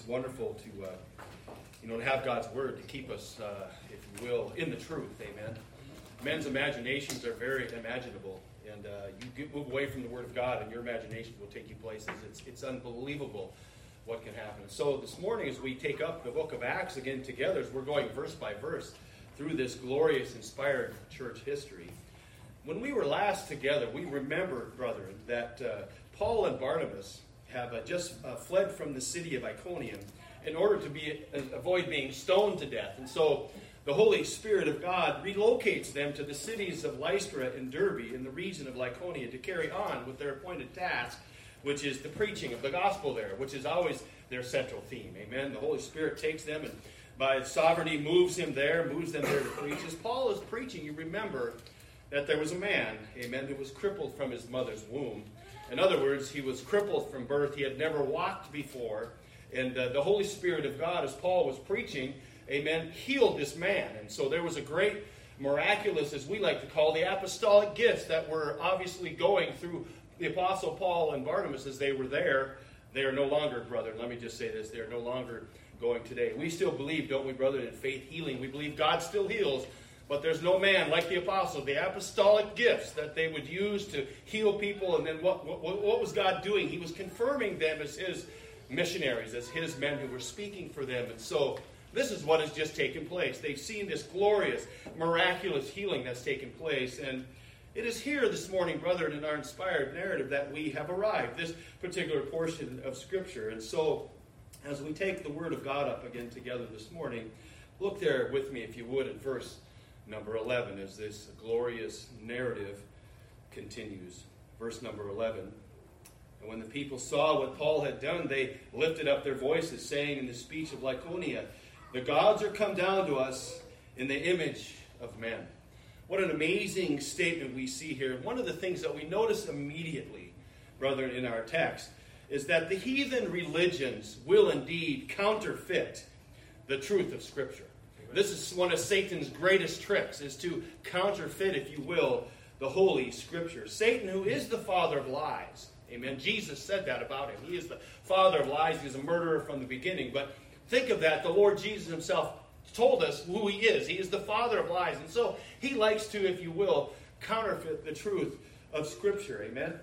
it's wonderful to, uh, you know, to have God's word to keep us, uh, if you will, in the truth. Amen. Men's imaginations are very imaginable, and uh, you move away from the word of God, and your imagination will take you places. It's it's unbelievable what can happen. So this morning, as we take up the book of Acts again together, as we're going verse by verse through this glorious, inspired church history. When we were last together, we remembered, brethren, that uh, Paul and Barnabas have uh, just uh, fled from the city of Iconium in order to be, uh, avoid being stoned to death. And so the Holy Spirit of God relocates them to the cities of Lystra and Derbe in the region of Lycaonia to carry on with their appointed task, which is the preaching of the gospel there, which is always their central theme. Amen. The Holy Spirit takes them and by sovereignty moves him there, moves them there to preach. As Paul is preaching, you remember that there was a man, amen, who was crippled from his mother's womb. In other words, he was crippled from birth. He had never walked before. And uh, the Holy Spirit of God, as Paul was preaching, amen, healed this man. And so there was a great miraculous, as we like to call the apostolic gifts that were obviously going through the Apostle Paul and Barnabas as they were there. They are no longer, brother, let me just say this, they are no longer going today. We still believe, don't we, brother, in faith healing. We believe God still heals, but there's no man like the apostle, the apostolic gifts that they would use to heal people. And then what, what, what was God doing? He was confirming them as his missionaries, as his men who were speaking for them. And so this is what has just taken place. They've seen this glorious, miraculous healing that's taken place. And it is here this morning, brethren, in our inspired narrative that we have arrived, this particular portion of Scripture. And so, as we take the Word of God up again together this morning, look there with me, if you would, at verse number 11 as this glorious narrative continues. Verse number 11. And when the people saw what Paul had done, they lifted up their voices, saying in the speech of Lycaonia, The gods are come down to us in the image of men. What an amazing statement we see here. One of the things that we notice immediately, brethren, in our text, is that the heathen religions will indeed counterfeit the truth of Scripture. This is one of Satan's greatest tricks, is to counterfeit, if you will, the Holy Scripture. Satan, who is the father of lies, amen. Jesus said that about him. He is the father of lies. He's a murderer from the beginning. But think of that. The Lord Jesus himself told us who he is. He is the father of lies. And so he likes to, if you will, counterfeit the truth of Scripture, amen.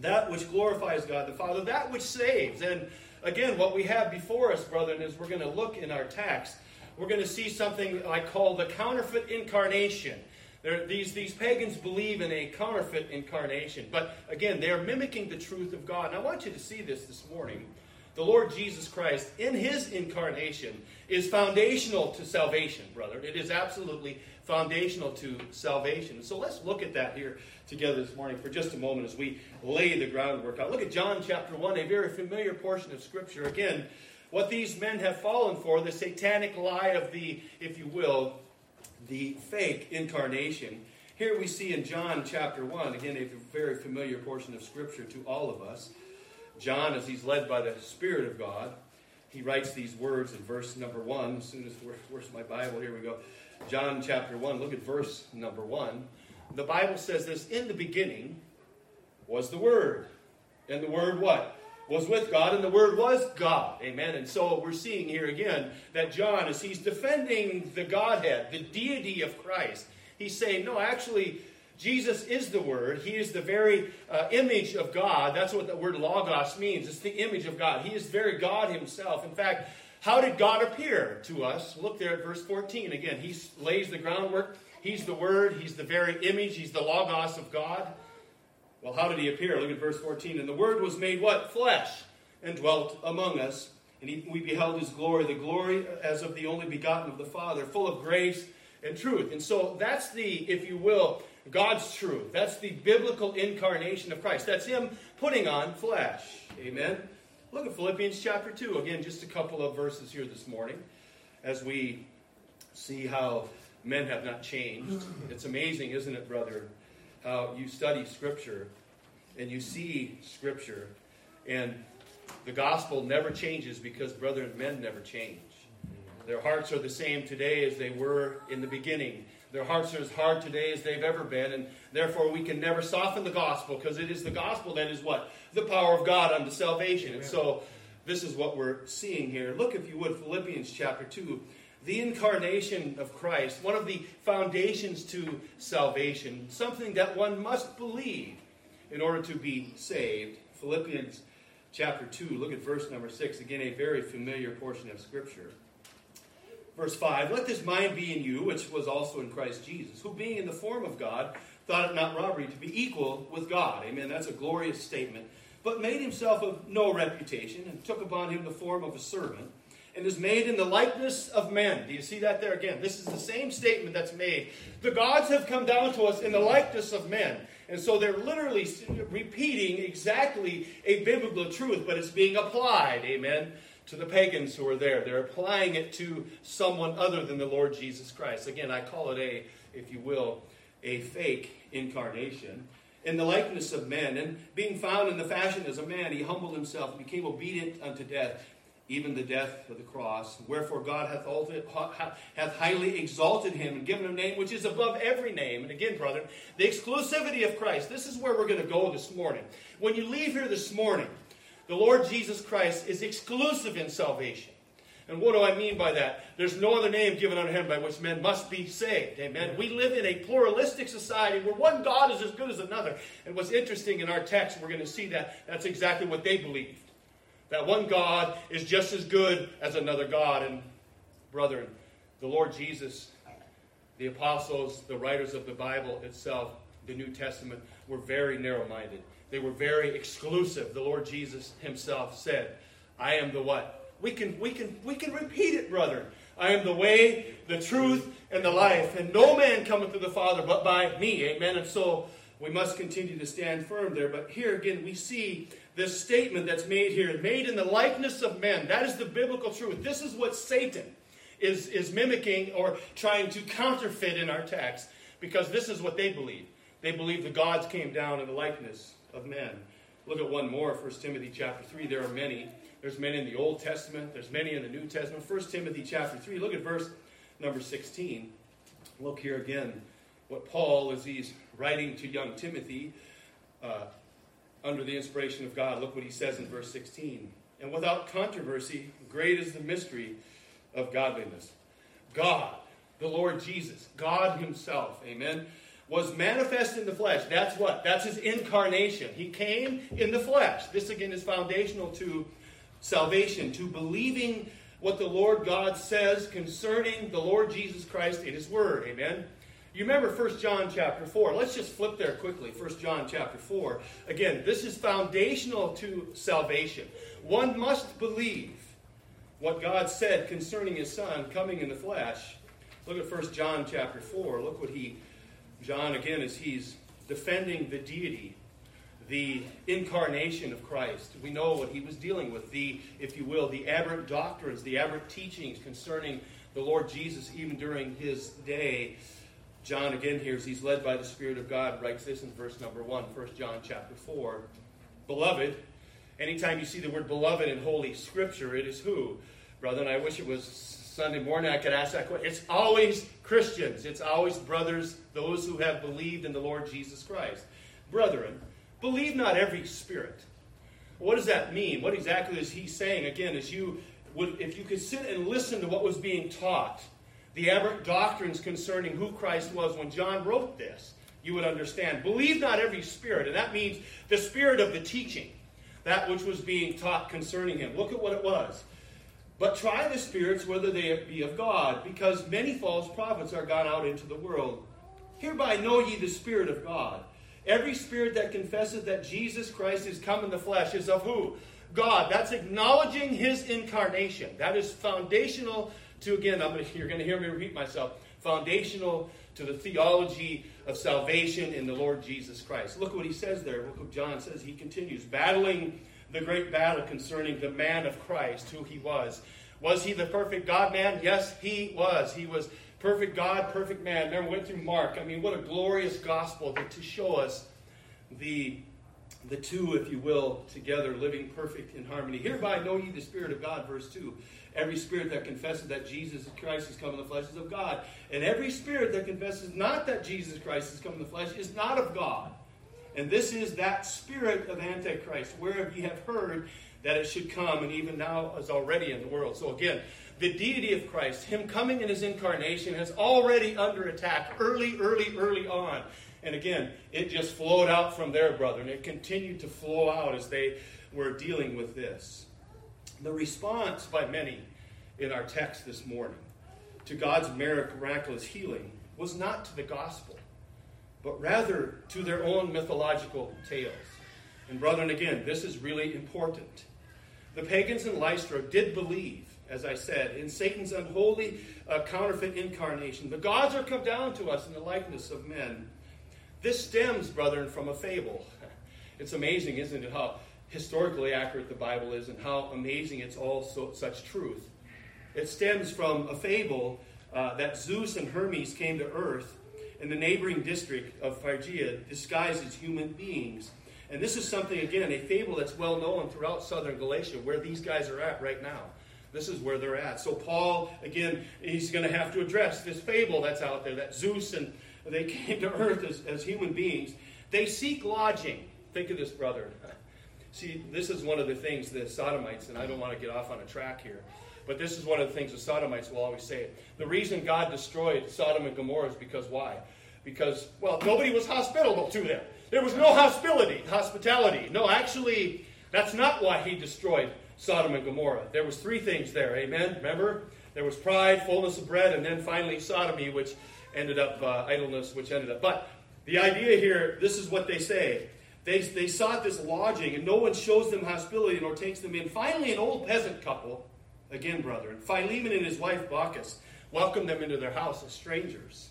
That which glorifies God the Father, that which saves. And again, what we have before us, brethren, is we're going to look in our text we're going to see something I call the counterfeit incarnation. There, these, these pagans believe in a counterfeit incarnation, but again, they're mimicking the truth of God. And I want you to see this this morning. The Lord Jesus Christ, in his incarnation, is foundational to salvation, brother. It is absolutely foundational to salvation. So let's look at that here together this morning for just a moment as we lay the groundwork out. Look at John chapter 1, a very familiar portion of Scripture. Again, what these men have fallen for, the satanic lie of the, if you will, the fake incarnation. Here we see in John chapter 1, again, a very familiar portion of Scripture to all of us. John, as he's led by the Spirit of God, he writes these words in verse number 1. As soon as, where's my Bible? Here we go. John chapter 1, look at verse number 1. The Bible says this In the beginning was the Word. And the Word what? Was with God, and the Word was God. Amen. And so we're seeing here again that John, as he's defending the Godhead, the deity of Christ, he's saying, no, actually, Jesus is the Word. He is the very uh, image of God. That's what the word logos means. It's the image of God. He is very God himself. In fact, how did God appear to us? Look there at verse 14. Again, he lays the groundwork. He's the Word. He's the very image. He's the logos of God. Well, how did he appear? Look at verse 14. And the Word was made what? Flesh, and dwelt among us. And he, we beheld his glory, the glory as of the only begotten of the Father, full of grace and truth. And so that's the, if you will, God's truth. That's the biblical incarnation of Christ. That's him putting on flesh. Amen. Look at Philippians chapter 2. Again, just a couple of verses here this morning as we see how men have not changed. It's amazing, isn't it, brother, how you study Scripture and you see Scripture, and the gospel never changes because brethren, men never change. Their hearts are the same today as they were in the beginning. Their hearts are as hard today as they've ever been, and therefore we can never soften the gospel because it is the gospel that is what? The power of God unto salvation. And so this is what we're seeing here. Look, if you would, Philippians chapter 2. The incarnation of Christ, one of the foundations to salvation, something that one must believe in order to be saved. Philippians chapter 2, look at verse number 6. Again, a very familiar portion of Scripture. Verse 5 Let this mind be in you, which was also in Christ Jesus, who being in the form of God, thought it not robbery to be equal with God. Amen. That's a glorious statement. But made himself of no reputation, and took upon him the form of a servant, and is made in the likeness of men. Do you see that there again? This is the same statement that's made. The gods have come down to us in the likeness of men. And so they're literally repeating exactly a biblical truth, but it's being applied, amen, to the pagans who are there. They're applying it to someone other than the Lord Jesus Christ. Again, I call it a, if you will, a fake incarnation. In the likeness of men, and being found in the fashion as a man, he humbled himself and became obedient unto death, even the death of the cross. Wherefore God hath, hath highly exalted him and given him a name which is above every name. And again, brother, the exclusivity of Christ. This is where we're going to go this morning. When you leave here this morning, the Lord Jesus Christ is exclusive in salvation. And what do I mean by that? There's no other name given unto him by which men must be saved. Amen. We live in a pluralistic society where one God is as good as another. And what's interesting in our text, we're going to see that that's exactly what they believed. That one God is just as good as another God. And, brethren, the Lord Jesus, the apostles, the writers of the Bible itself, the New Testament, were very narrow minded. They were very exclusive. The Lord Jesus himself said, I am the what? We can, we can, we can repeat it, brother. I am the way, the truth, and the life. And no man cometh to the Father but by me. Amen. And so we must continue to stand firm there. But here again, we see this statement that's made here made in the likeness of men. That is the biblical truth. This is what Satan is, is mimicking or trying to counterfeit in our text because this is what they believe. They believe the gods came down in the likeness of men. Look at one more, 1 Timothy chapter 3. There are many. There's many in the Old Testament, there's many in the New Testament. 1 Timothy chapter 3. Look at verse number 16. Look here again what Paul, as he's writing to young Timothy, uh, under the inspiration of God, look what he says in verse 16. And without controversy, great is the mystery of godliness. God, the Lord Jesus, God Himself, amen, was manifest in the flesh. That's what? That's His incarnation. He came in the flesh. This again is foundational to salvation, to believing what the Lord God says concerning the Lord Jesus Christ in His Word, amen. You remember 1 John chapter 4. Let's just flip there quickly. 1 John chapter 4. Again, this is foundational to salvation. One must believe what God said concerning his son coming in the flesh. Look at 1 John chapter 4. Look what he, John, again, as he's defending the deity, the incarnation of Christ. We know what he was dealing with, the, if you will, the aberrant doctrines, the aberrant teachings concerning the Lord Jesus, even during his day. John, again, here, as he's led by the Spirit of God, writes this in verse number 1, 1 John chapter 4. Beloved, anytime you see the word beloved in Holy Scripture, it is who? Brother, and I wish it was Sunday morning I could ask that question. It's always Christians. It's always brothers, those who have believed in the Lord Jesus Christ. Brethren, believe not every spirit. What does that mean? What exactly is he saying? Again, as you would, if you could sit and listen to what was being taught, the aberrant doctrines concerning who Christ was when John wrote this, you would understand. Believe not every spirit, and that means the spirit of the teaching, that which was being taught concerning him. Look at what it was. But try the spirits whether they be of God, because many false prophets are gone out into the world. Hereby know ye the Spirit of God. Every spirit that confesseth that Jesus Christ is come in the flesh is of who? God. That's acknowledging his incarnation. That is foundational to, again, gonna, you're going to hear me repeat myself, foundational to the theology of salvation in the Lord Jesus Christ. Look what he says there. Look what John says. He continues, battling the great battle concerning the man of Christ, who he was. Was he the perfect God man? Yes, he was. He was perfect God, perfect man. Remember, went through Mark. I mean, what a glorious gospel to, to show us the the two, if you will, together, living perfect in harmony. Hereby know ye the Spirit of God, verse 2. Every spirit that confesses that Jesus Christ has come in the flesh is of God. And every spirit that confesses not that Jesus Christ has come in the flesh is not of God. And this is that spirit of Antichrist, whereof ye have heard that it should come, and even now is already in the world. So again, the deity of Christ, Him coming in His incarnation, has already under attack early, early, early on. And again, it just flowed out from there, brother, and it continued to flow out as they were dealing with this. The response by many in our text this morning to God's miraculous healing was not to the gospel, but rather to their own mythological tales. And, brethren, again, this is really important. The pagans in Lystra did believe, as I said, in Satan's unholy uh, counterfeit incarnation. The gods are come down to us in the likeness of men. This stems, brethren, from a fable. It's amazing, isn't it, how historically accurate the Bible is and how amazing it's all so, such truth. It stems from a fable uh, that Zeus and Hermes came to earth in the neighboring district of Phrygia disguised as human beings. And this is something, again, a fable that's well known throughout southern Galatia, where these guys are at right now. This is where they're at. So, Paul, again, he's going to have to address this fable that's out there that Zeus and they came to earth as, as human beings. They seek lodging. Think of this, brother. See, this is one of the things the Sodomites, and I don't want to get off on a track here, but this is one of the things the Sodomites will always say. The reason God destroyed Sodom and Gomorrah is because why? Because, well, nobody was hospitable to them. There was no hospitality, hospitality. No, actually, that's not why he destroyed Sodom and Gomorrah. There was three things there, amen? Remember? There was pride, fullness of bread, and then finally sodomy, which ended up uh, idleness, which ended up. But the idea here, this is what they say. They, they sought this lodging, and no one shows them hospitality nor takes them in. Finally, an old peasant couple, again, brethren, Philemon and his wife Baucis, welcomed them into their house as strangers.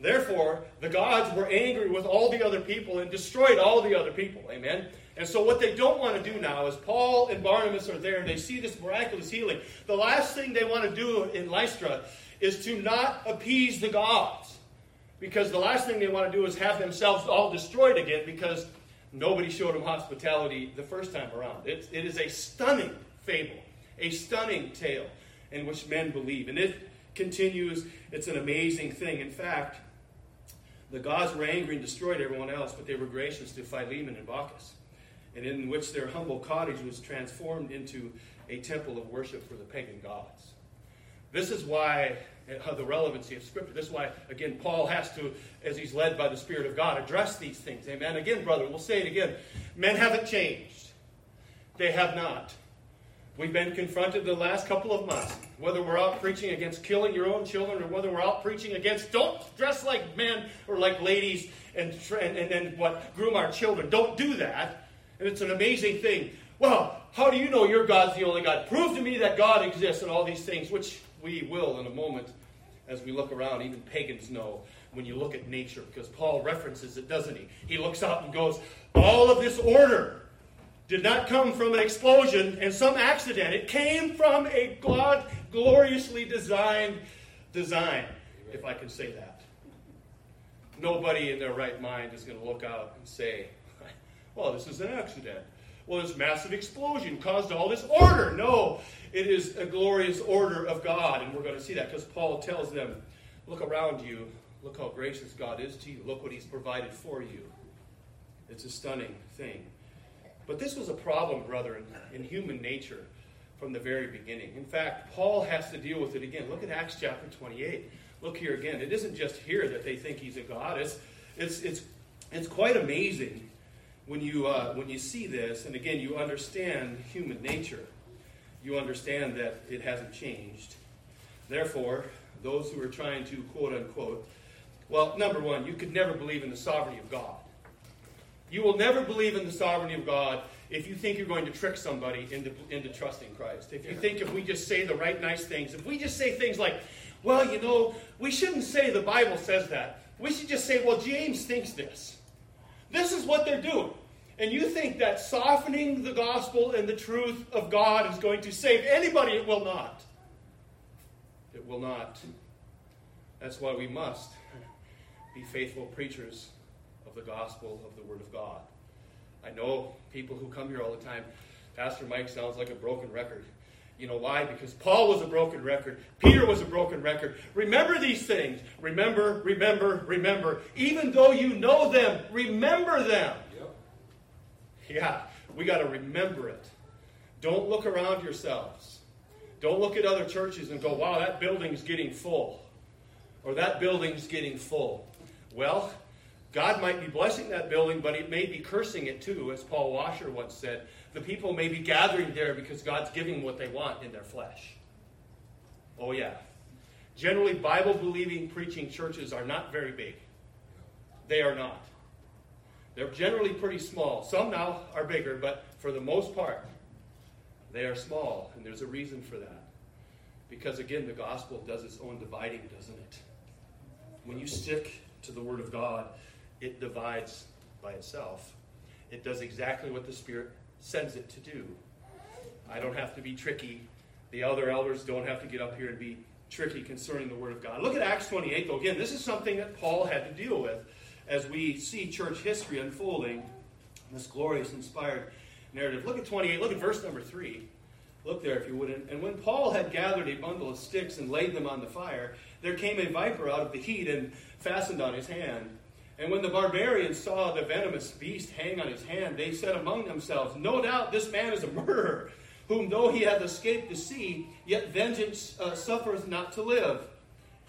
Therefore, the gods were angry with all the other people and destroyed all the other people. Amen. And so, what they don't want to do now is Paul and Barnabas are there and they see this miraculous healing. The last thing they want to do in Lystra is to not appease the gods. Because the last thing they want to do is have themselves all destroyed again because nobody showed them hospitality the first time around. It, it is a stunning fable, a stunning tale in which men believe. And it continues, it's an amazing thing. In fact, the gods were angry and destroyed everyone else, but they were gracious to Philemon and Bacchus, and in which their humble cottage was transformed into a temple of worship for the pagan gods. This is why uh, the relevancy of Scripture. This is why, again, Paul has to, as he's led by the Spirit of God, address these things. Amen. Again, brother, we'll say it again. Men haven't changed. They have not. We've been confronted the last couple of months, whether we're out preaching against killing your own children or whether we're out preaching against don't dress like men or like ladies and, and, and, and what groom our children. Don't do that. And it's an amazing thing. Well, how do you know your God's the only God? Prove to me that God exists and all these things, which we will in a moment as we look around. Even pagans know when you look at nature, because Paul references it, doesn't he? He looks out and goes, All of this order did not come from an explosion and some accident. It came from a God gloriously designed design, if I can say that. Nobody in their right mind is going to look out and say, Well, this is an accident well, this massive explosion caused all this order. No, it is a glorious order of God. And we're going to see that because Paul tells them, look around you. Look how gracious God is to you. Look what he's provided for you. It's a stunning thing. But this was a problem, brethren, in human nature from the very beginning. In fact, Paul has to deal with it again. Look at Acts chapter 28. Look here again. It isn't just here that they think he's a god. It's, it's, it's, it's quite amazing when you, uh, when you see this, and again, you understand human nature, you understand that it hasn't changed. Therefore, those who are trying to quote unquote, well, number one, you could never believe in the sovereignty of God. You will never believe in the sovereignty of God if you think you're going to trick somebody into, into trusting Christ. If you think if we just say the right nice things, if we just say things like, well, you know, we shouldn't say the Bible says that. We should just say, well, James thinks this. This is what they're doing and you think that softening the gospel and the truth of God is going to save anybody, it will not. It will not. That's why we must be faithful preachers of the gospel of the Word of God. I know people who come here all the time, Pastor Mike sounds like a broken record. You know why? Because Paul was a broken record. Peter was a broken record. Remember these things. Remember, remember, remember. Even though you know them, remember them. Yeah, we got to remember it. Don't look around yourselves. Don't look at other churches and go, wow, that building's getting full. Or that building's getting full. Well, God might be blessing that building, but it may be cursing it too, as Paul Washer once said. The people may be gathering there because God's giving what they want in their flesh. Oh, yeah. Generally, Bible believing preaching churches are not very big. They are not. They're generally pretty small. Some now are bigger, but for the most part, they are small, and there's a reason for that. Because again, the gospel does its own dividing, doesn't it? When you stick to the Word of God, it divides by itself. It does exactly what the Spirit sends it to do. I don't have to be tricky. The other elders don't have to get up here and be tricky concerning the Word of God. Look at Acts 28, though. Again, this is something that Paul had to deal with as we see church history unfolding, this glorious, inspired narrative. Look at 28, look at verse number 3. Look there, if you would. And when Paul had gathered a bundle of sticks and laid them on the fire, there came a viper out of the heat and fastened on his hand. And when the barbarians saw the venomous beast hang on his hand, they said among themselves, No doubt this man is a murderer, whom though he hath escaped the sea, yet vengeance uh, suffereth not to live.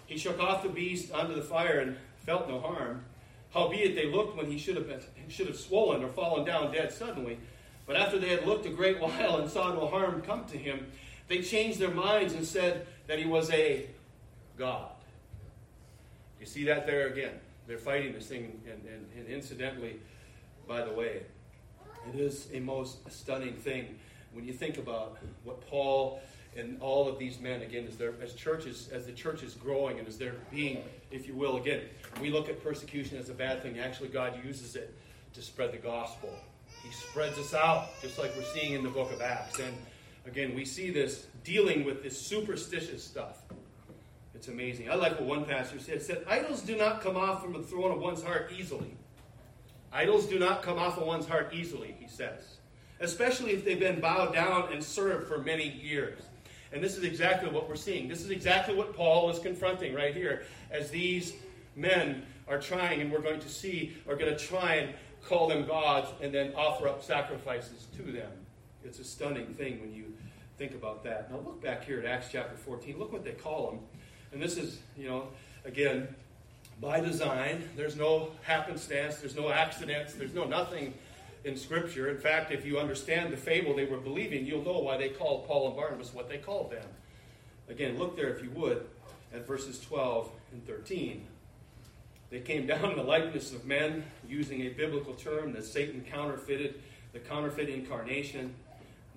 He shook off the beast onto the fire and felt no harm. Howbeit they looked when he should have, been, should have swollen or fallen down dead suddenly. But after they had looked a great while and saw no harm come to him, they changed their minds and said that he was a God. You see that there again. They're fighting this thing, and, and, and incidentally, by the way, it is a most stunning thing when you think about what Paul and all of these men again as as churches as the church is growing and as they're being if you will again we look at persecution as a bad thing. Actually god uses it to spread the gospel. He spreads us out just like we're seeing in the book of acts. And again we see this dealing with this superstitious stuff it's amazing i like what one pastor said said idols do not come off from the throne of one's heart easily idols do not come off of one's heart easily he says especially if they've been bowed down and served for many years and this is exactly what we're seeing. This is exactly what Paul is confronting right here as these men are trying, and we're going to see, are going to try and call them gods and then offer up sacrifices to them. It's a stunning thing when you think about that. Now look back here at Acts chapter 14. Look what they call them. And this is, you know, again, by design. There's no happenstance, there's no accidents, there's no nothing in Scripture. In fact, if you understand the fable they were believing, you'll know why they called Paul and Barnabas what they called them. Again, look there, if you would, at verses 12 and 13. They came down in the likeness of men, using a biblical term that Satan counterfeited, the counterfeit incarnation.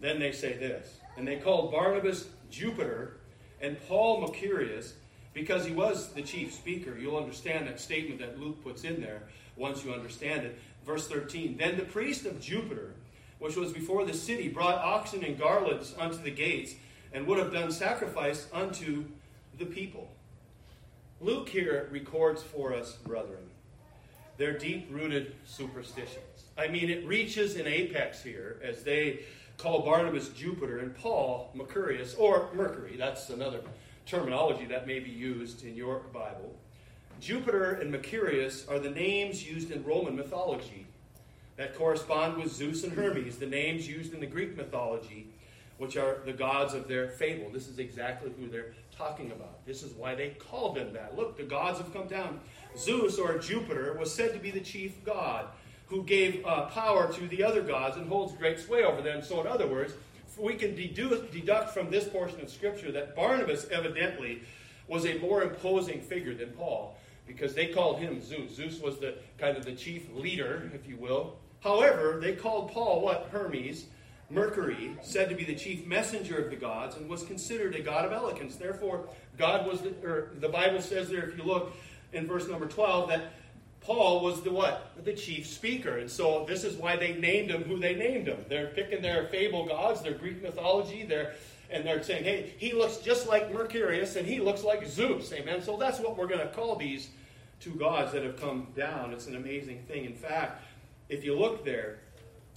Then they say this. And they called Barnabas Jupiter and Paul Mercurius because he was the chief speaker. You'll understand that statement that Luke puts in there once you understand it. Verse 13 Then the priest of Jupiter, which was before the city, brought oxen and garlands unto the gates, and would have done sacrifice unto the people. Luke here records for us, brethren, their deep rooted superstitions. I mean, it reaches an apex here as they call Barnabas Jupiter and Paul Mercurius, or Mercury. That's another terminology that may be used in your Bible. Jupiter and Mercurius are the names used in Roman mythology that correspond with Zeus and Hermes, the names used in the Greek mythology, which are the gods of their fable. This is exactly who they're talking about. This is why they called them that. Look, the gods have come down. Zeus, or Jupiter, was said to be the chief god who gave uh, power to the other gods and holds great sway over them. So, in other words, we can deduct from this portion of Scripture that Barnabas evidently was a more imposing figure than Paul because they called him Zeus. Zeus was the kind of the chief leader, if you will. However, they called Paul what? Hermes. Mercury, said to be the chief messenger of the gods, and was considered a god of eloquence. Therefore, God was the, or the Bible says there, if you look in verse number 12, that Paul was the what? The chief speaker. And so this is why they named him who they named him. They're picking their fable gods, their Greek mythology, their and they're saying, hey, he looks just like Mercurius and he looks like Zeus. Amen. So that's what we're going to call these two gods that have come down. It's an amazing thing. In fact, if you look there,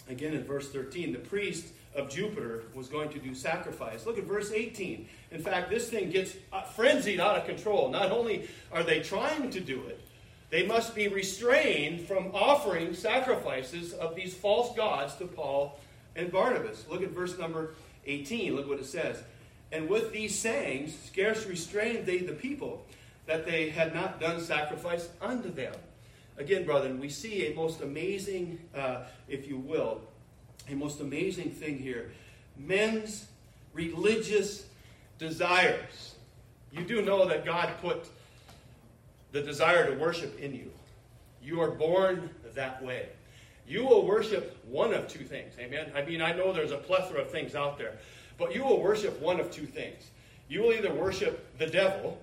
again in verse 13, the priest of Jupiter was going to do sacrifice. Look at verse 18. In fact, this thing gets uh, frenzied out of control. Not only are they trying to do it, they must be restrained from offering sacrifices of these false gods to Paul and Barnabas. Look at verse number 18. Look what it says. And with these sayings, scarce restrained they the people, that they had not done sacrifice unto them. Again, brethren, we see a most amazing, uh, if you will, a most amazing thing here. Men's religious desires. You do know that God put the desire to worship in you. You are born that way. You will worship one of two things. Amen. I mean, I know there's a plethora of things out there, but you will worship one of two things. You will either worship the devil,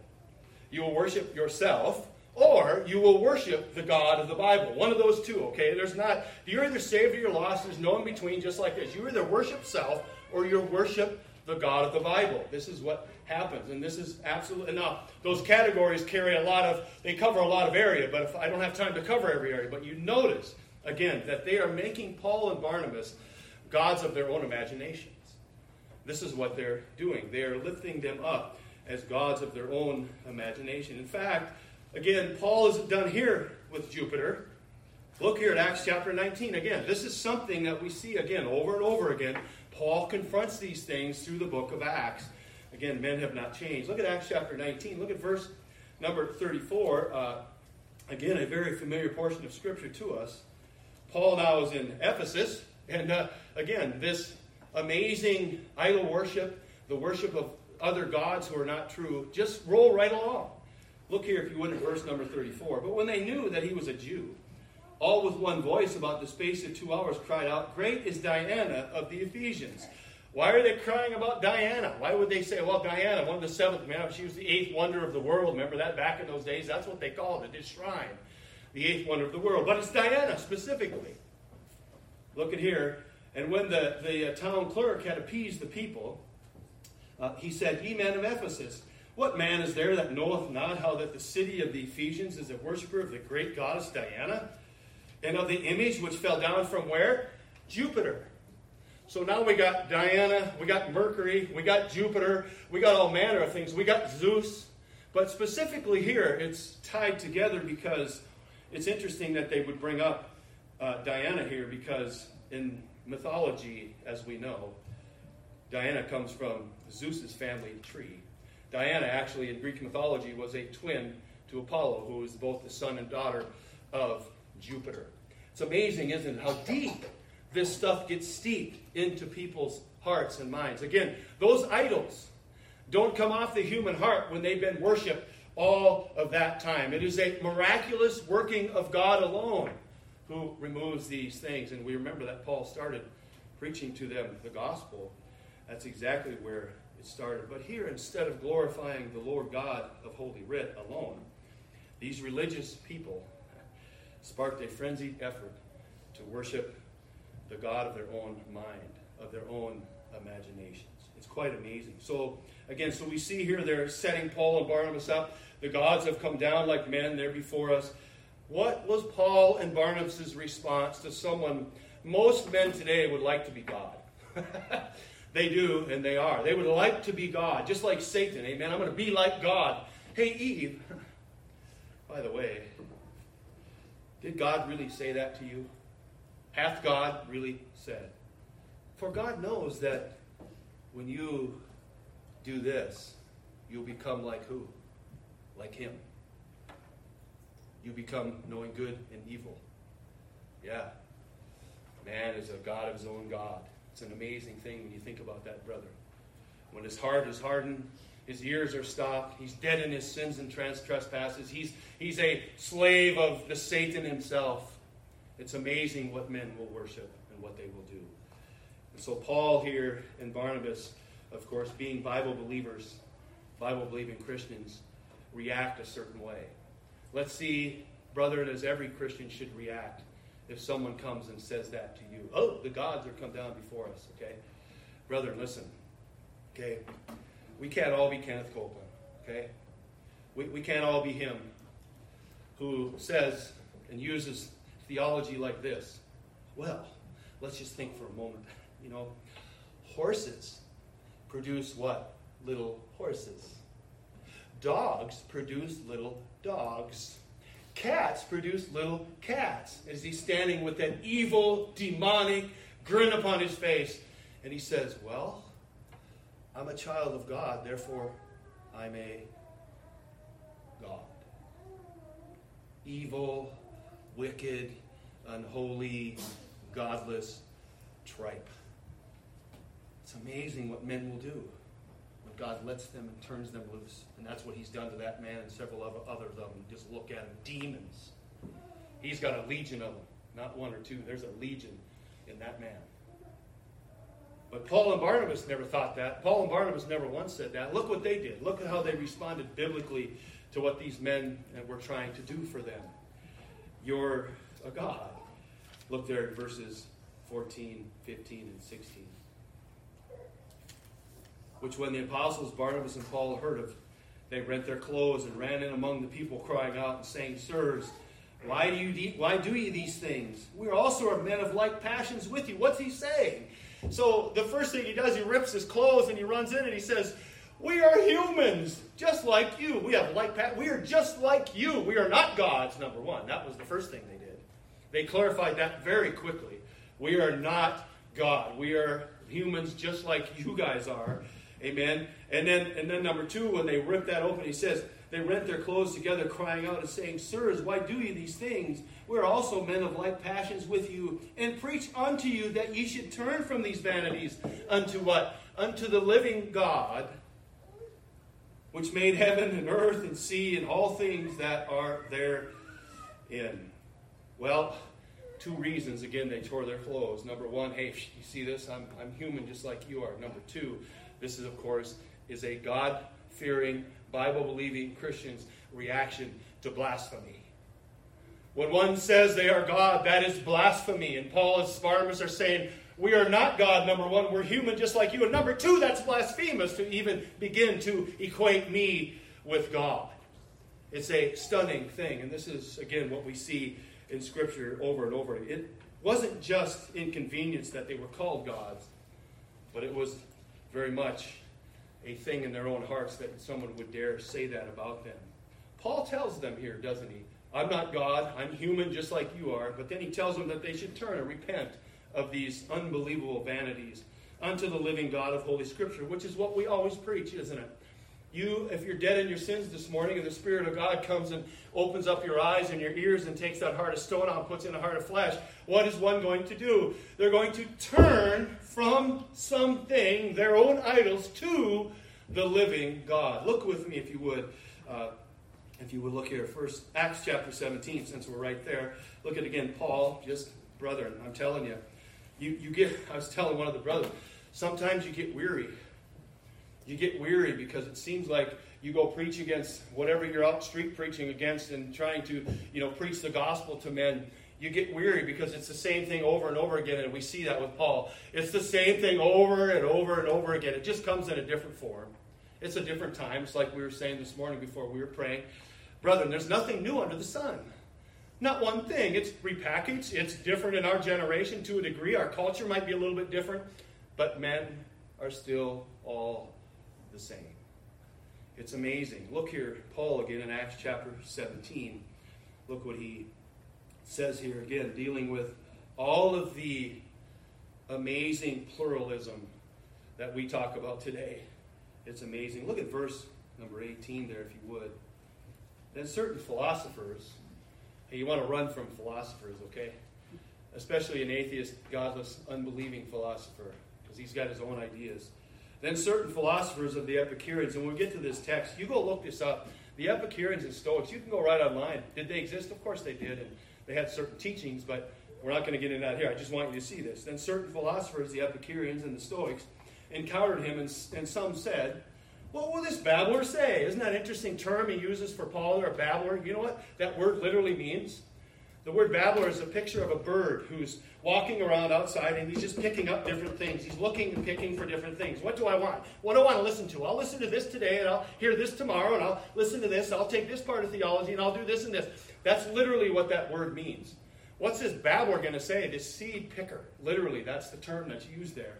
you will worship yourself, or you will worship the God of the Bible. One of those two, okay? There's not, you're either saved or you're lost. There's no in between, just like this. You either worship self or you worship the God of the Bible. This is what happens. And this is absolutely now those categories carry a lot of they cover a lot of area, but if I don't have time to cover every area, but you notice again that they are making Paul and Barnabas gods of their own imaginations. This is what they're doing. They are lifting them up as gods of their own imagination. In fact, again, Paul is done here with Jupiter. Look here at Acts chapter 19 again. This is something that we see again over and over again. Paul confronts these things through the book of Acts. Again, men have not changed. Look at Acts chapter 19. Look at verse number 34. Uh, again, a very familiar portion of Scripture to us. Paul now is in Ephesus. And uh, again, this amazing idol worship, the worship of other gods who are not true, just roll right along. Look here, if you would, at verse number 34. But when they knew that he was a Jew, all with one voice about the space of two hours cried out, Great is Diana of the Ephesians. Why are they crying about Diana? Why would they say, well, Diana, one of the seventh, man, she was the eighth wonder of the world. Remember that back in those days? That's what they called it, this shrine. The eighth wonder of the world. But it's Diana specifically. Look at here. And when the, the uh, town clerk had appeased the people, uh, he said, Ye men of Ephesus, what man is there that knoweth not how that the city of the Ephesians is a worshiper of the great goddess Diana, and of the image which fell down from where? Jupiter so now we got Diana, we got Mercury, we got Jupiter, we got all manner of things. We got Zeus. But specifically here, it's tied together because it's interesting that they would bring up uh, Diana here because in mythology, as we know, Diana comes from Zeus's family tree. Diana, actually, in Greek mythology, was a twin to Apollo, who was both the son and daughter of Jupiter. It's amazing, isn't it, how deep this stuff gets steeped into people's hearts and minds. Again, those idols don't come off the human heart when they've been worshiped all of that time. It is a miraculous working of God alone who removes these things. And we remember that Paul started preaching to them the gospel. That's exactly where it started. But here, instead of glorifying the Lord God of Holy Writ alone, these religious people sparked a frenzied effort to worship the God of their own mind, of their own imaginations. It's quite amazing. So, again, so we see here they're setting Paul and Barnabas up. The gods have come down like men, they're before us. What was Paul and Barnabas' response to someone most men today would like to be God? they do, and they are. They would like to be God, just like Satan. Amen. I'm going to be like God. Hey, Eve, by the way, did God really say that to you? Hath God really said? For God knows that when you do this, you'll become like who? Like Him. You become knowing good and evil. Yeah. Man is a God of his own God. It's an amazing thing when you think about that, brother. When his heart is hardened, his ears are stopped, he's dead in his sins and trespasses, he's, he's a slave of the Satan himself. It's amazing what men will worship and what they will do. And so, Paul here and Barnabas, of course, being Bible believers, Bible believing Christians, react a certain way. Let's see, brethren, as every Christian should react if someone comes and says that to you. Oh, the gods are come down before us, okay? Brethren, listen, okay? We can't all be Kenneth Copeland, okay? We, we can't all be him who says and uses theology like this? Well, let's just think for a moment. You know, horses produce what? Little horses. Dogs produce little dogs. Cats produce little cats. As he's standing with that evil, demonic grin upon his face, and he says, Well, I'm a child of God, therefore I'm a God. Evil, wicked, unholy, godless tripe. It's amazing what men will do when God lets them and turns them loose. And that's what he's done to that man and several others of them. Just look at them demons. He's got a legion of them. Not one or two. There's a legion in that man. But Paul and Barnabas never thought that. Paul and Barnabas never once said that. Look what they did. Look at how they responded biblically to what these men were trying to do for them. You're a God. Look there at verses 14, 15, and 16. Which, when the apostles Barnabas and Paul heard of, they rent their clothes and ran in among the people, crying out and saying, Sirs, why do you de- why do you these things? We also are men of like passions with you. What's he saying? So the first thing he does, he rips his clothes and he runs in and he says, "We are humans, just like you. We have like pa- we are just like you. We are not gods." Number one, that was the first thing they did. They clarified that very quickly. We are not God. We are humans, just like you guys are. Amen. And then and then number two, when they rip that open, he says, they rent their clothes together, crying out and saying, Sirs, why do ye these things? We are also men of like passions with you, and preach unto you that ye should turn from these vanities unto what? Unto the living God, which made heaven and earth and sea and all things that are therein. Well, two reasons. Again, they tore their clothes. Number one, hey, you see this? I'm, I'm human just like you are. Number two, this is, of course, is a God fearing Bible believing Christians' reaction to blasphemy. When one says they are God, that is blasphemy. And Paul and Barnabas are saying, we are not God, number one. We're human just like you. And number two, that's blasphemous to even begin to equate me with God. It's a stunning thing. And this is, again, what we see in Scripture over and over. It wasn't just inconvenience that they were called gods, but it was very much a thing in their own hearts that someone would dare say that about them. Paul tells them here, doesn't he? I'm not God, I'm human just like you are. But then he tells them that they should turn and repent of these unbelievable vanities unto the living God of Holy Scripture, which is what we always preach, isn't it? You, if you're dead in your sins this morning and the Spirit of God comes and opens up your eyes and your ears and takes that heart of stone out and puts in a heart of flesh, what is one going to do? They're going to turn from something, their own idols, to the living God. Look with me, if you would. Uh, if you would look here, first Acts chapter 17, since we're right there. Look at again, Paul, just brethren, I'm telling you, you, you get, I was telling one of the brothers, sometimes you get weary you get weary because it seems like you go preach against whatever you're out street preaching against and trying to, you know, preach the gospel to men. You get weary because it's the same thing over and over again, and we see that with Paul. It's the same thing over and over and over again. It just comes in a different form. It's a different time. It's like we were saying this morning before we were praying. Brethren, there's nothing new under the sun. Not one thing. It's repackaged. It's different in our generation to a degree. Our culture might be a little bit different, but men are still all the same. It's amazing. Look here, Paul again in Acts chapter 17. Look what he says here again, dealing with all of the amazing pluralism that we talk about today. It's amazing. Look at verse number 18 there, if you would. Then certain philosophers, hey, you want to run from philosophers, okay? Especially an atheist, godless, unbelieving philosopher, because he's got his own ideas. Then certain philosophers of the Epicureans, and when we get to this text, you go look this up. The Epicureans and Stoics, you can go right online. Did they exist? Of course they did, and they had certain teachings, but we're not going to get into that here. I just want you to see this. Then certain philosophers, the Epicureans and the Stoics, encountered him, and, and some said, what will this babbler say? Isn't that an interesting term he uses for Paul or a babbler? You know what that word literally means? The word babbler is a picture of a bird who's walking around outside and he's just picking up different things. He's looking and picking for different things. What do I want? What do I want to listen to? I'll listen to this today and I'll hear this tomorrow and I'll listen to this. I'll take this part of theology and I'll do this and this. That's literally what that word means. What's this babbler going to say? This seed picker. Literally, that's the term that's used there.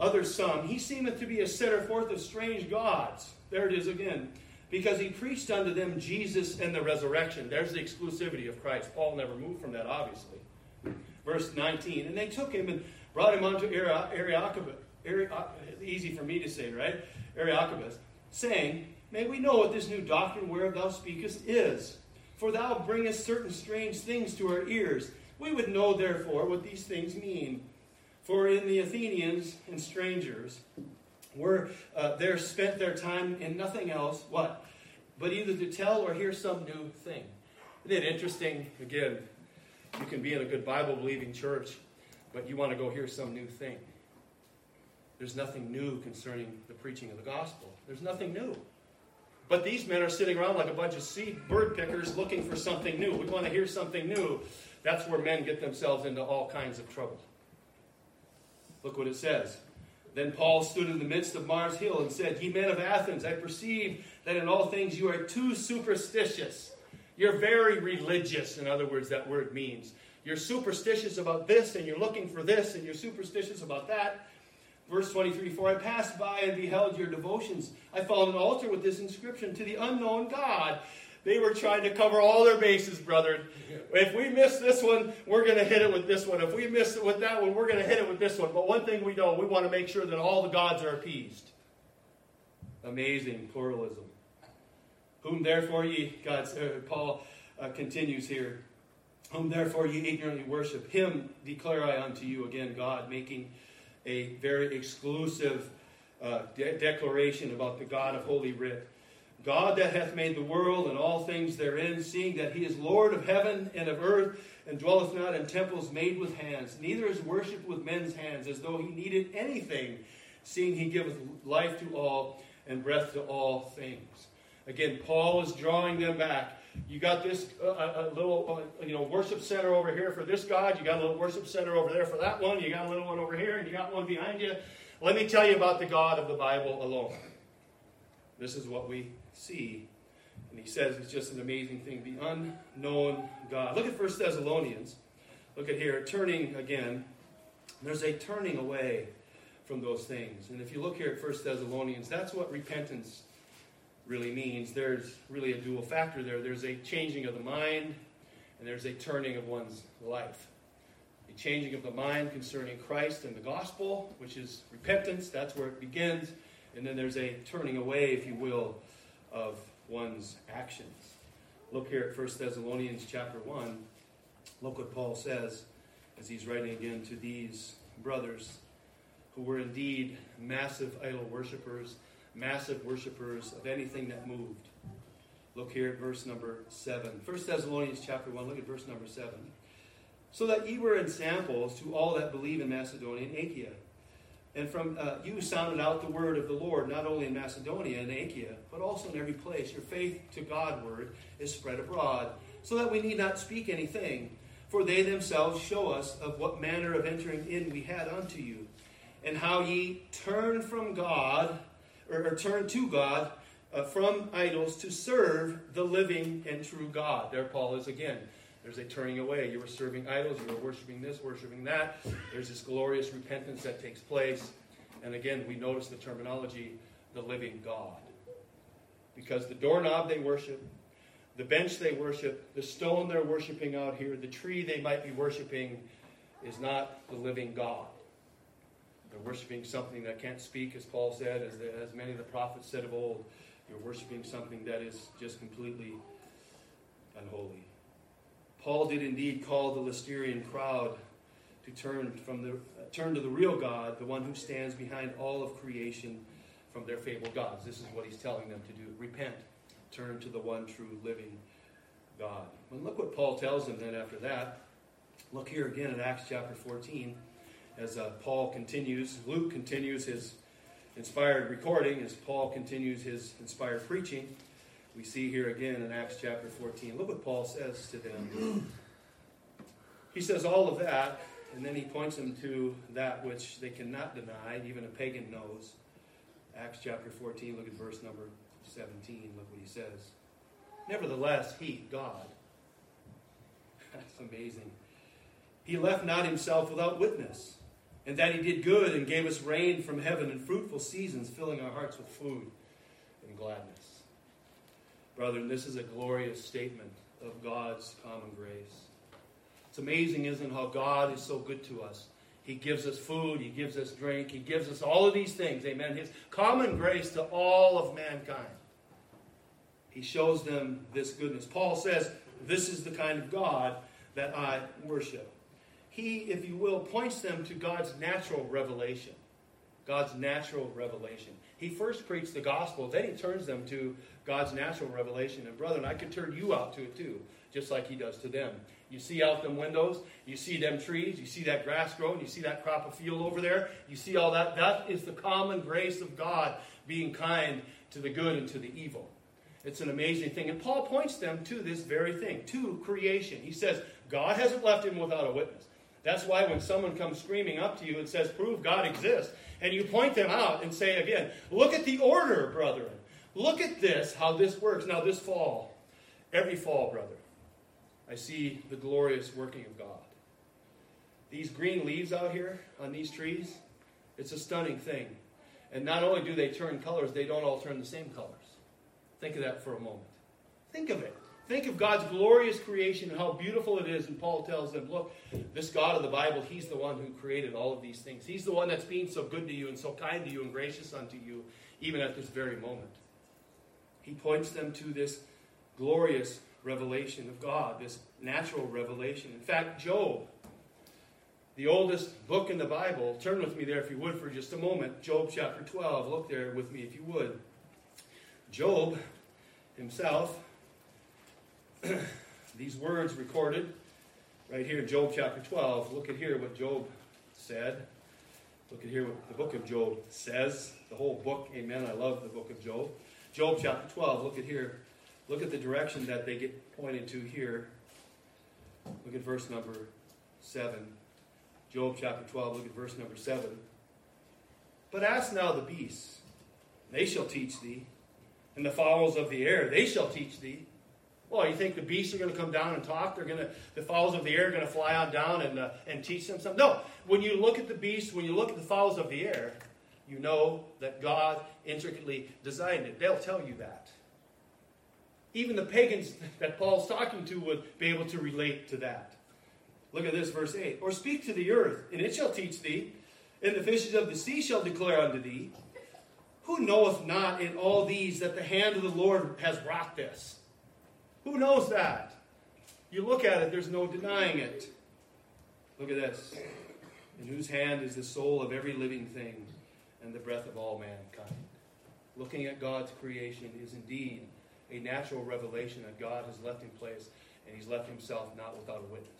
Others some, he seemeth to be a setter forth of strange gods. There it is again because he preached unto them Jesus and the resurrection. There's the exclusivity of Christ. Paul never moved from that, obviously. Verse 19, and they took him and brought him unto uh, easy for me to say, right? Areopagus, saying, May we know what this new doctrine whereof thou speakest is. For thou bringest certain strange things to our ears. We would know, therefore, what these things mean. For in the Athenians and strangers were uh, there spent their time in nothing else, what? But either to tell or hear some new thing. Isn't it interesting? Again, you can be in a good Bible believing church, but you want to go hear some new thing. There's nothing new concerning the preaching of the gospel. There's nothing new. But these men are sitting around like a bunch of seed bird pickers looking for something new. We want to hear something new. That's where men get themselves into all kinds of trouble. Look what it says. Then Paul stood in the midst of Mars Hill and said, Ye men of Athens, I perceive that in all things you are too superstitious. You're very religious, in other words, that word means. You're superstitious about this, and you're looking for this, and you're superstitious about that. Verse 23 For I passed by and beheld your devotions. I found an altar with this inscription to the unknown God. They were trying to cover all their bases, brother. If we miss this one, we're going to hit it with this one. If we miss it with that one, we're going to hit it with this one. But one thing we know, we want to make sure that all the gods are appeased. Amazing pluralism. Whom therefore ye, God, uh, Paul uh, continues here, whom therefore ye ignorantly worship, him declare I unto you again, God, making a very exclusive uh, de- declaration about the God of Holy Writ. God that hath made the world and all things therein, seeing that he is Lord of heaven and of earth, and dwelleth not in temples made with hands, neither is worshipped with men's hands, as though he needed anything, seeing he giveth life to all and breath to all things. Again, Paul is drawing them back. You got this uh, a little uh, you know worship center over here for this God. You got a little worship center over there for that one. You got a little one over here, and you got one behind you. Let me tell you about the God of the Bible alone. This is what we see. And he says it's just an amazing thing. The unknown God. Look at 1 Thessalonians. Look at here, turning again. There's a turning away from those things. And if you look here at 1 Thessalonians, that's what repentance really means. There's really a dual factor there. There's a changing of the mind, and there's a turning of one's life. A changing of the mind concerning Christ and the gospel, which is repentance. That's where it begins. And then there's a turning away, if you will, of one's actions. Look here at 1 Thessalonians chapter 1. Look what Paul says as he's writing again to these brothers who were indeed massive idol worshippers, massive worshippers of anything that moved. Look here at verse number 7. 1 Thessalonians chapter 1, look at verse number 7. So that ye were ensamples to all that believe in Macedonia and Achaia. And from uh, you sounded out the word of the Lord, not only in Macedonia and Achaia, but also in every place. Your faith to Godward is spread abroad, so that we need not speak anything. For they themselves show us of what manner of entering in we had unto you, and how ye turned from God, or, or turned to God uh, from idols to serve the living and true God. There Paul is again. There's a turning away. You were serving idols, you were worshiping this, worshiping that. There's this glorious repentance that takes place. And again, we notice the terminology the living God. Because the doorknob they worship, the bench they worship, the stone they're worshiping out here, the tree they might be worshiping is not the living God. They're worshiping something that can't speak, as Paul said, as, the, as many of the prophets said of old. You're worshiping something that is just completely unholy. Paul did indeed call the Lysterian crowd to turn from the uh, turn to the real God, the one who stands behind all of creation from their fabled gods. This is what he's telling them to do. Repent. Turn to the one true living God. And look what Paul tells them then after that. Look here again in Acts chapter 14 as uh, Paul continues, Luke continues his inspired recording, as Paul continues his inspired preaching we see here again in Acts chapter 14. Look what Paul says to them. He says all of that, and then he points them to that which they cannot deny, even a pagan knows. Acts chapter 14, look at verse number 17. Look what he says. Nevertheless, he, God, that's amazing. He left not himself without witness, and that he did good and gave us rain from heaven and fruitful seasons, filling our hearts with food and gladness. Brethren, this is a glorious statement of God's common grace. It's amazing, isn't it, how God is so good to us. He gives us food, He gives us drink, He gives us all of these things. Amen. His common grace to all of mankind. He shows them this goodness. Paul says, This is the kind of God that I worship. He, if you will, points them to God's natural revelation. God's natural revelation. He first preached the gospel, then he turns them to God's natural revelation. And brethren, I could turn you out to it too, just like he does to them. You see out them windows, you see them trees, you see that grass growing, you see that crop of field over there, you see all that. That is the common grace of God being kind to the good and to the evil. It's an amazing thing. And Paul points them to this very thing, to creation. He says, God hasn't left him without a witness. That's why when someone comes screaming up to you and says, Prove God exists, and you point them out and say again, Look at the order, brethren. Look at this, how this works. Now, this fall, every fall, brother, I see the glorious working of God. These green leaves out here on these trees, it's a stunning thing. And not only do they turn colors, they don't all turn the same colors. Think of that for a moment. Think of it. Think of God's glorious creation and how beautiful it is. And Paul tells them, look, this God of the Bible, He's the one who created all of these things. He's the one that's being so good to you and so kind to you and gracious unto you, even at this very moment. He points them to this glorious revelation of God, this natural revelation. In fact, Job, the oldest book in the Bible, turn with me there if you would for just a moment. Job chapter 12. Look there with me if you would. Job himself these words recorded right here in Job chapter 12. Look at here what Job said. Look at here what the book of Job says. The whole book, amen. I love the book of Job. Job chapter 12. Look at here. Look at the direction that they get pointed to here. Look at verse number 7. Job chapter 12, look at verse number 7. But ask now the beasts, they shall teach thee, and the fowls of the air, they shall teach thee. Well, you think the beasts are going to come down and talk? They're going to, the fowls of the air are going to fly on down and, uh, and teach them something? No. When you look at the beasts, when you look at the fowls of the air, you know that God intricately designed it. They'll tell you that. Even the pagans that Paul's talking to would be able to relate to that. Look at this, verse 8. Or speak to the earth, and it shall teach thee, and the fishes of the sea shall declare unto thee. Who knoweth not in all these that the hand of the Lord has wrought this? Who knows that? You look at it, there's no denying it. Look at this. In whose hand is the soul of every living thing and the breath of all mankind. Looking at God's creation is indeed a natural revelation that God has left in place, and He's left Himself not without a witness.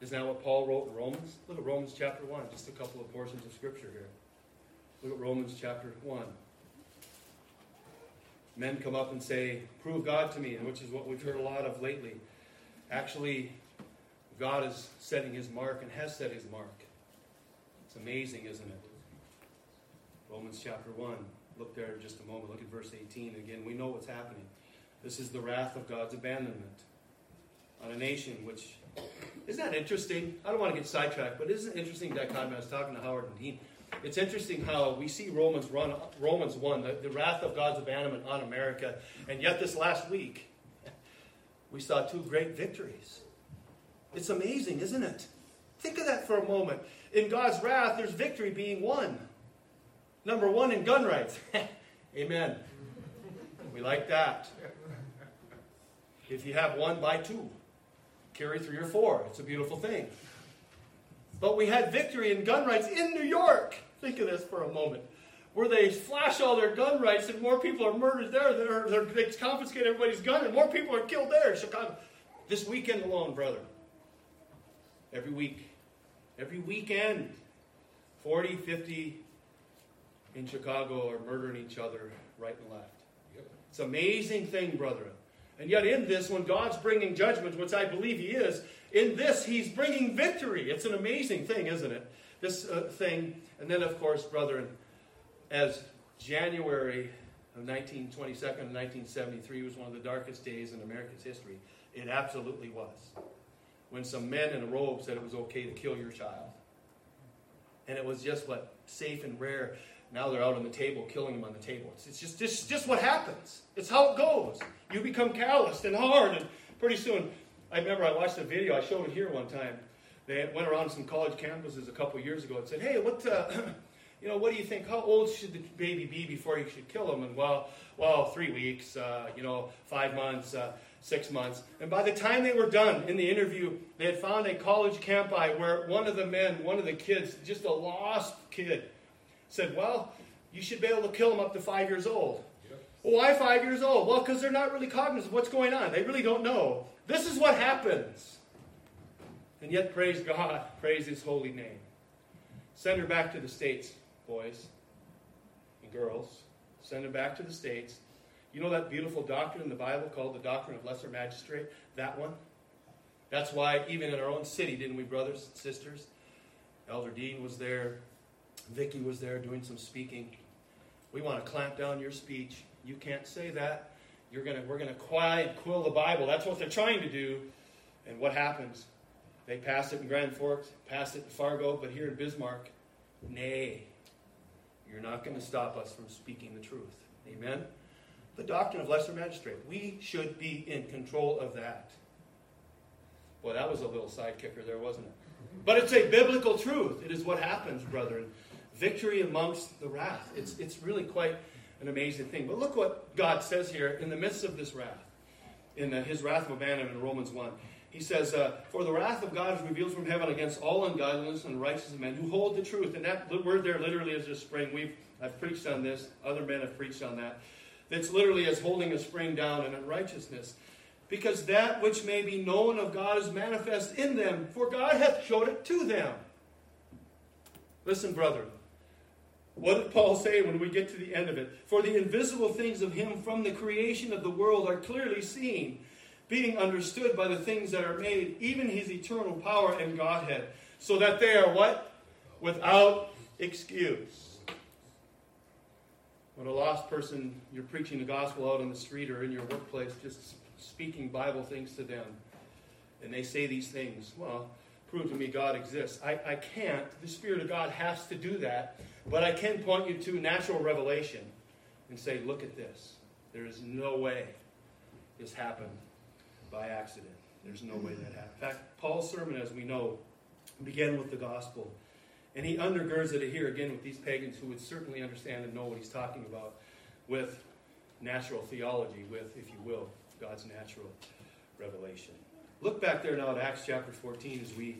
Isn't that what Paul wrote in Romans? Look at Romans chapter 1, just a couple of portions of Scripture here. Look at Romans chapter 1 men come up and say, Prove God to me, which is what we've heard a lot of lately. Actually, God is setting his mark and has set his mark. It's amazing, isn't it? Romans chapter 1. Look there in just a moment. Look at verse 18. Again, we know what's happening. This is the wrath of God's abandonment on a nation which. Isn't that interesting? I don't want to get sidetracked, but isn't it interesting dichotomy? I was talking to Howard and Dean it's interesting how we see Romans, run, Romans 1, the, the wrath of God's abandonment on America, and yet this last week, we saw two great victories. It's amazing, isn't it? Think of that for a moment. In God's wrath, there's victory being won. Number one in gun rights. Amen. We like that. If you have one, buy two. Carry three or four. It's a beautiful thing. But we had victory in gun rights in New York. Think of this for a moment. Where they flash all their gun rights and more people are murdered there. They're, they're, they confiscate everybody's gun and more people are killed there. Chicago. This weekend alone, brother. Every week. Every weekend. 40, 50 in Chicago are murdering each other right and left. It's an amazing thing, brother. And yet, in this, when God's bringing judgment, which I believe He is, in this, He's bringing victory. It's an amazing thing, isn't it? This uh, thing. And then, of course, brethren, as January of 1922 and 1973 was one of the darkest days in America's history, it absolutely was. When some men in a robe said it was okay to kill your child. And it was just what safe and rare. Now they're out on the table, killing them on the table. It's, just, just, just what happens. It's how it goes. You become calloused and hard, and pretty soon, I remember I watched a video, I showed it here one time. They went around some college campuses a couple years ago and said, "Hey, what, uh, you know, what do you think? How old should the baby be before you should kill him?" And well, well, three weeks, uh, you know, five months, uh, six months. And by the time they were done in the interview, they had found a college campi where one of the men, one of the kids, just a lost kid, said, "Well, you should be able to kill him up to five years old." Well, why five years old? Well, because they're not really cognizant of what's going on. They really don't know. This is what happens. And yet, praise God, praise His holy name. Send her back to the States, boys and girls. Send her back to the States. You know that beautiful doctrine in the Bible called the doctrine of lesser magistrate? That one? That's why, even in our own city, didn't we, brothers and sisters? Elder Dean was there. Vicky was there doing some speaking. We want to clamp down your speech. You can't say that. You're gonna, we're going to quiet, quill the Bible. That's what they're trying to do. And what happens? They pass it in Grand Forks, pass it in Fargo, but here in Bismarck, nay, you're not going to stop us from speaking the truth. Amen? The doctrine of lesser magistrate. We should be in control of that. Boy, that was a little side kicker there, wasn't it? But it's a biblical truth. It is what happens, brethren. Victory amongst the wrath. It's, it's really quite an amazing thing. But look what God says here in the midst of this wrath, in the, his wrath of abandonment in Romans 1. He says, uh, For the wrath of God is revealed from heaven against all ungodliness and righteousness of men who hold the truth. And that word there literally is a spring. We've, I've preached on this. Other men have preached on that. That's literally as holding a spring down in unrighteousness. Because that which may be known of God is manifest in them, for God hath showed it to them. Listen, brethren. What did Paul say when we get to the end of it? For the invisible things of him from the creation of the world are clearly seen, being understood by the things that are made, even his eternal power and Godhead, so that they are what? Without excuse. When a lost person, you're preaching the gospel out on the street or in your workplace, just speaking Bible things to them, and they say these things, well, prove to me God exists. I, I can't. The Spirit of God has to do that. But I can point you to natural revelation and say, look at this. There is no way this happened by accident. There's no way that happened. In fact, Paul's sermon, as we know, began with the gospel. And he undergirds it here again with these pagans who would certainly understand and know what he's talking about with natural theology, with, if you will, God's natural revelation. Look back there now at Acts chapter 14 as we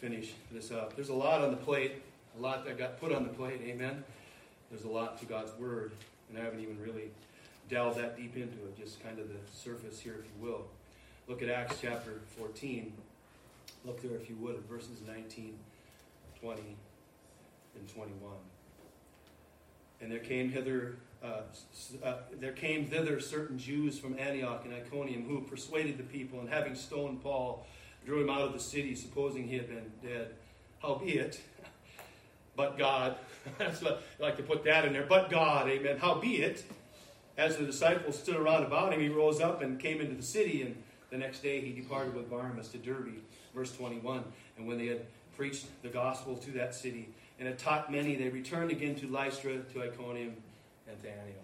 finish this up. There's a lot on the plate a lot that got put on the plate. Amen. There's a lot to God's Word, and I haven't even really delved that deep into it, just kind of the surface here, if you will. Look at Acts chapter 14. Look there, if you would, at verses 19, 20, and 21. And there came hither, uh, uh, there came thither certain Jews from Antioch and Iconium who persuaded the people, and having stoned Paul, drew him out of the city, supposing he had been dead. Howbeit, but God. That's what I like to put that in there. But God, amen. Howbeit, as the disciples stood around about him, he rose up and came into the city, and the next day he departed with Barnabas to Derbe, verse 21. And when they had preached the gospel to that city and had taught many, they returned again to Lystra, to Iconium, and to Antioch.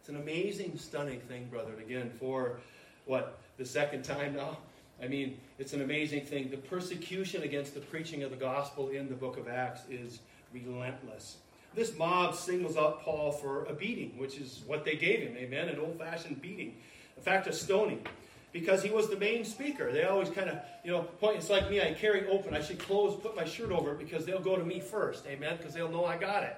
It's an amazing, stunning thing, brother. And again, for what, the second time now? I mean, it's an amazing thing. The persecution against the preaching of the gospel in the book of Acts is relentless. This mob singles out Paul for a beating, which is what they gave him. Amen. An old fashioned beating. In fact, a stoning. Because he was the main speaker. They always kind of, you know, point. It's like me, I carry open. I should close, put my shirt over it because they'll go to me first. Amen. Because they'll know I got it.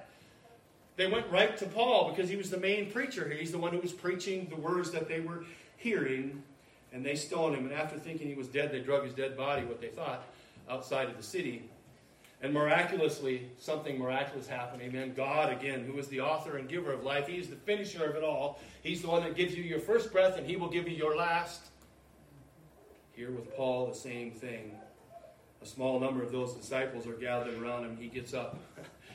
They went right to Paul because he was the main preacher. Here. He's the one who was preaching the words that they were hearing and they stoned him. And after thinking he was dead, they drug his dead body, what they thought, outside of the city. And miraculously, something miraculous happened. Amen. God, again, who is the author and giver of life, He's the finisher of it all. He's the one that gives you your first breath, and He will give you your last. Here with Paul, the same thing. A small number of those disciples are gathered around him. He gets up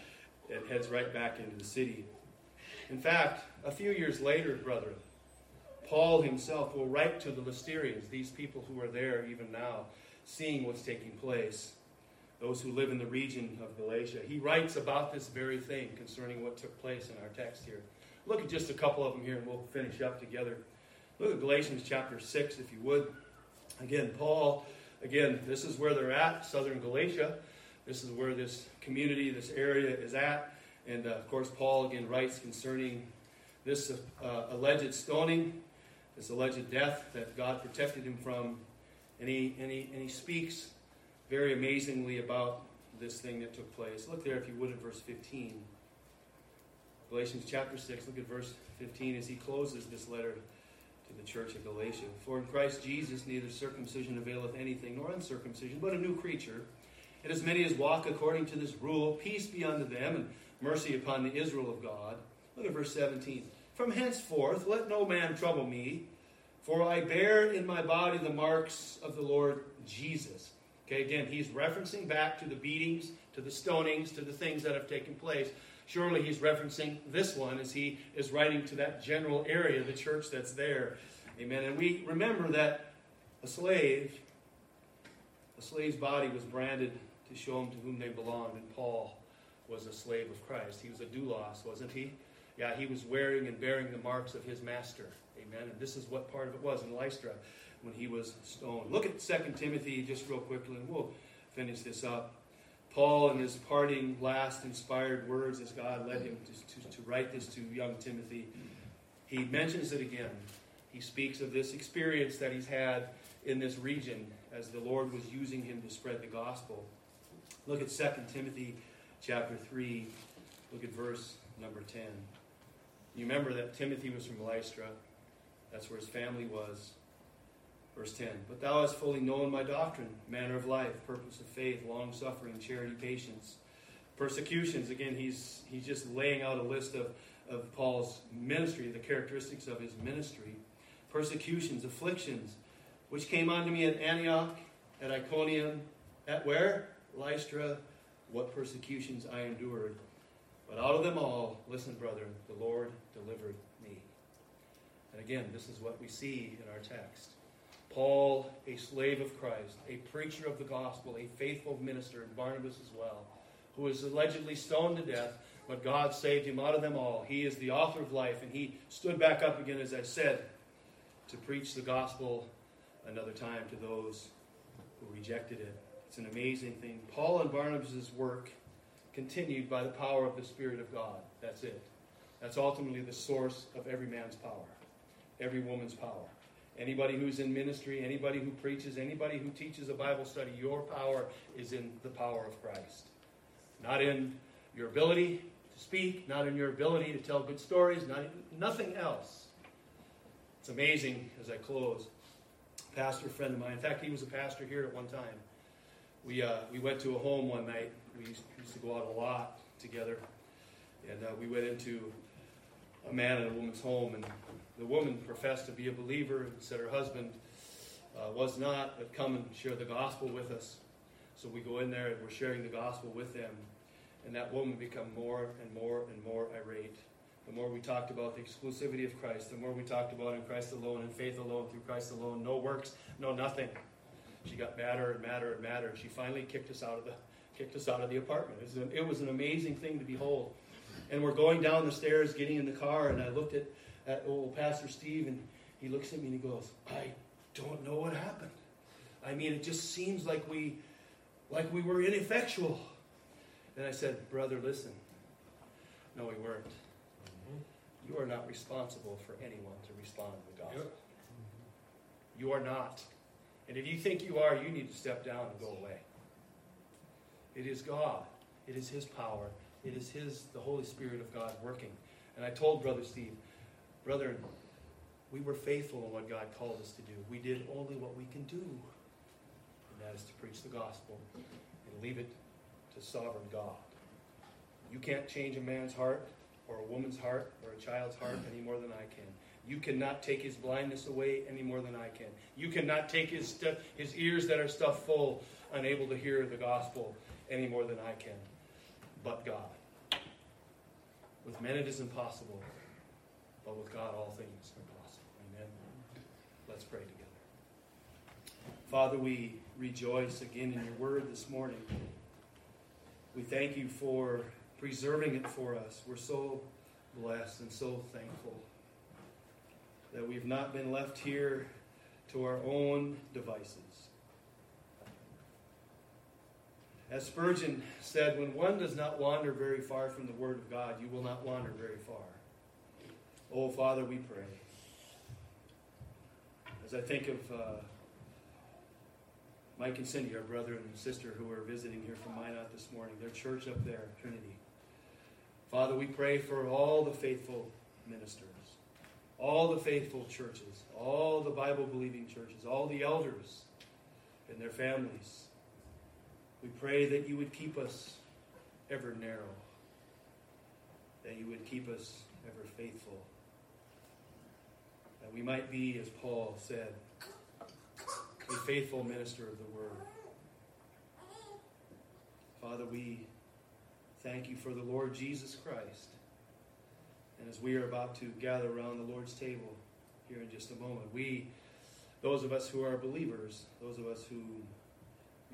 and heads right back into the city. In fact, a few years later, brethren, Paul himself will write to the Lysterians, these people who are there even now, seeing what's taking place, those who live in the region of Galatia. He writes about this very thing concerning what took place in our text here. Look at just a couple of them here and we'll finish up together. Look at Galatians chapter 6, if you would. Again, Paul again, this is where they're at, southern Galatia. This is where this community, this area is at. And uh, of course, Paul again writes concerning this uh, alleged stoning, this alleged death that God protected him from. And he, and, he, and he speaks very amazingly about this thing that took place. Look there, if you would, at verse 15. Galatians chapter 6, look at verse 15 as he closes this letter to the church of Galatia. For in Christ Jesus neither circumcision availeth anything, nor uncircumcision, but a new creature. And as many as walk according to this rule, peace be unto them, and mercy upon the Israel of God. Look at verse 17. From henceforth let no man trouble me, for I bear in my body the marks of the Lord Jesus. Okay, again, he's referencing back to the beatings, to the stonings, to the things that have taken place. Surely he's referencing this one as he is writing to that general area, the church that's there. Amen. And we remember that a slave, a slave's body was branded to show them to whom they belonged, and Paul was a slave of Christ. He was a doulos, wasn't he? Yeah, he was wearing and bearing the marks of his master. Amen. And this is what part of it was in Lystra when he was stoned. Look at 2 Timothy just real quickly, and we'll finish this up. Paul, in his parting last inspired words, as God led him to, to, to write this to young Timothy, he mentions it again. He speaks of this experience that he's had in this region as the Lord was using him to spread the gospel. Look at 2 Timothy chapter 3. Look at verse number 10. You remember that Timothy was from Lystra. That's where his family was. Verse 10 But thou hast fully known my doctrine, manner of life, purpose of faith, long suffering, charity, patience. Persecutions, again, he's, he's just laying out a list of, of Paul's ministry, the characteristics of his ministry. Persecutions, afflictions, which came unto me at Antioch, at Iconium, at where? Lystra, what persecutions I endured. But out of them all, listen, brethren, the Lord delivered me. And again, this is what we see in our text. Paul, a slave of Christ, a preacher of the gospel, a faithful minister, and Barnabas as well, who was allegedly stoned to death, but God saved him out of them all. He is the author of life, and he stood back up again, as I said, to preach the gospel another time to those who rejected it. It's an amazing thing. Paul and Barnabas' work continued by the power of the Spirit of God. That's it. That's ultimately the source of every man's power, every woman's power. Anybody who's in ministry, anybody who preaches, anybody who teaches a Bible study, your power is in the power of Christ. Not in your ability to speak, not in your ability to tell good stories, not, nothing else. It's amazing as I close. pastor friend of mine, in fact, he was a pastor here at one time. We, uh, we went to a home one night. We used, used to go out a lot together. And uh, we went into a man and a woman's home, and the woman professed to be a believer and said her husband uh, was not, but come and share the gospel with us. So we go in there and we're sharing the gospel with them. And that woman become more and more and more irate. The more we talked about the exclusivity of Christ, the more we talked about in Christ alone, in faith alone, through Christ alone, no works, no nothing. She got madder and madder and madder. She finally kicked us out of the kicked us out of the apartment. It was, an, it was an amazing thing to behold. And we're going down the stairs, getting in the car, and I looked at at old Pastor Steve, and he looks at me and he goes, I don't know what happened. I mean, it just seems like we, like we were ineffectual. And I said, Brother, listen. No, we weren't. Mm-hmm. You are not responsible for anyone to respond to the gospel. Yep. You are not. And if you think you are, you need to step down and go away. It is God. It is His power. It is His, the Holy Spirit of God working. And I told Brother Steve, Brother, we were faithful in what God called us to do. We did only what we can do, and that is to preach the gospel and leave it to sovereign God. You can't change a man's heart or a woman's heart or a child's heart any more than I can. You cannot take his blindness away any more than I can. You cannot take his, stu- his ears that are stuffed full, unable to hear the gospel any more than I can. But God. With men it is impossible, but with God, all things are possible. Amen. Let's pray together. Father, we rejoice again in your word this morning. We thank you for preserving it for us. We're so blessed and so thankful that we've not been left here to our own devices, As Spurgeon said, when one does not wander very far from the Word of God, you will not wander very far. Oh, Father, we pray. As I think of uh, Mike and Cindy, our brother and sister who are visiting here from Minot this morning, their church up there, Trinity. Father, we pray for all the faithful ministers, all the faithful churches, all the Bible believing churches, all the elders and their families. We pray that you would keep us ever narrow, that you would keep us ever faithful, that we might be, as Paul said, a faithful minister of the word. Father, we thank you for the Lord Jesus Christ. And as we are about to gather around the Lord's table here in just a moment, we, those of us who are believers, those of us who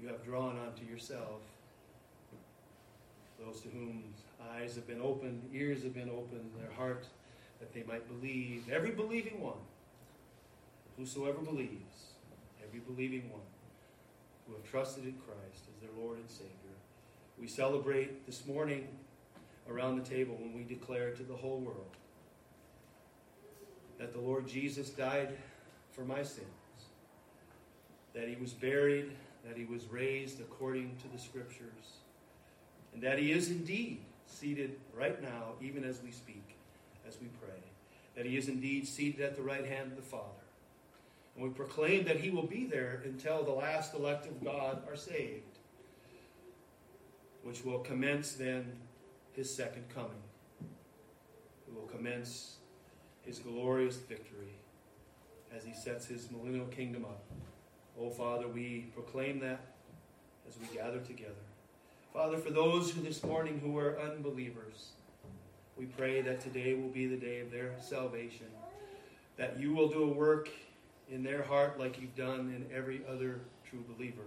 you have drawn unto yourself, those to whom eyes have been opened, ears have been opened, their heart, that they might believe, every believing one, whosoever believes, every believing one who have trusted in Christ as their Lord and Savior. We celebrate this morning around the table when we declare to the whole world that the Lord Jesus died for my sins, that he was buried, that he was raised according to the Scriptures, and that he is indeed seated right now, even as we speak, as we pray, that he is indeed seated at the right hand of the Father. And we proclaim that he will be there until the last elect of God are saved, which will commence then his second coming. It will commence his glorious victory as he sets his millennial kingdom up. Oh, Father, we proclaim that as we gather together. Father, for those who this morning who are unbelievers, we pray that today will be the day of their salvation, that you will do a work in their heart like you've done in every other true believer.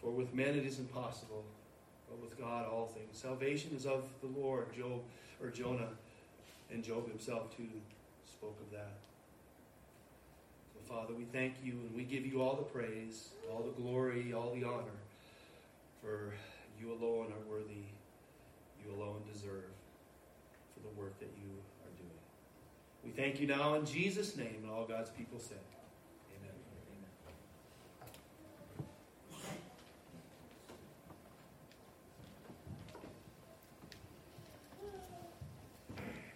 For with men it is impossible, but with God all things. Salvation is of the Lord, Job or Jonah, and Job himself too spoke of that. So Father, we thank you and we give you all the praise, all the glory, all the honor, for you alone are worthy, you alone deserve for the work that you are doing. we thank you now in Jesus' name, and all God's people said.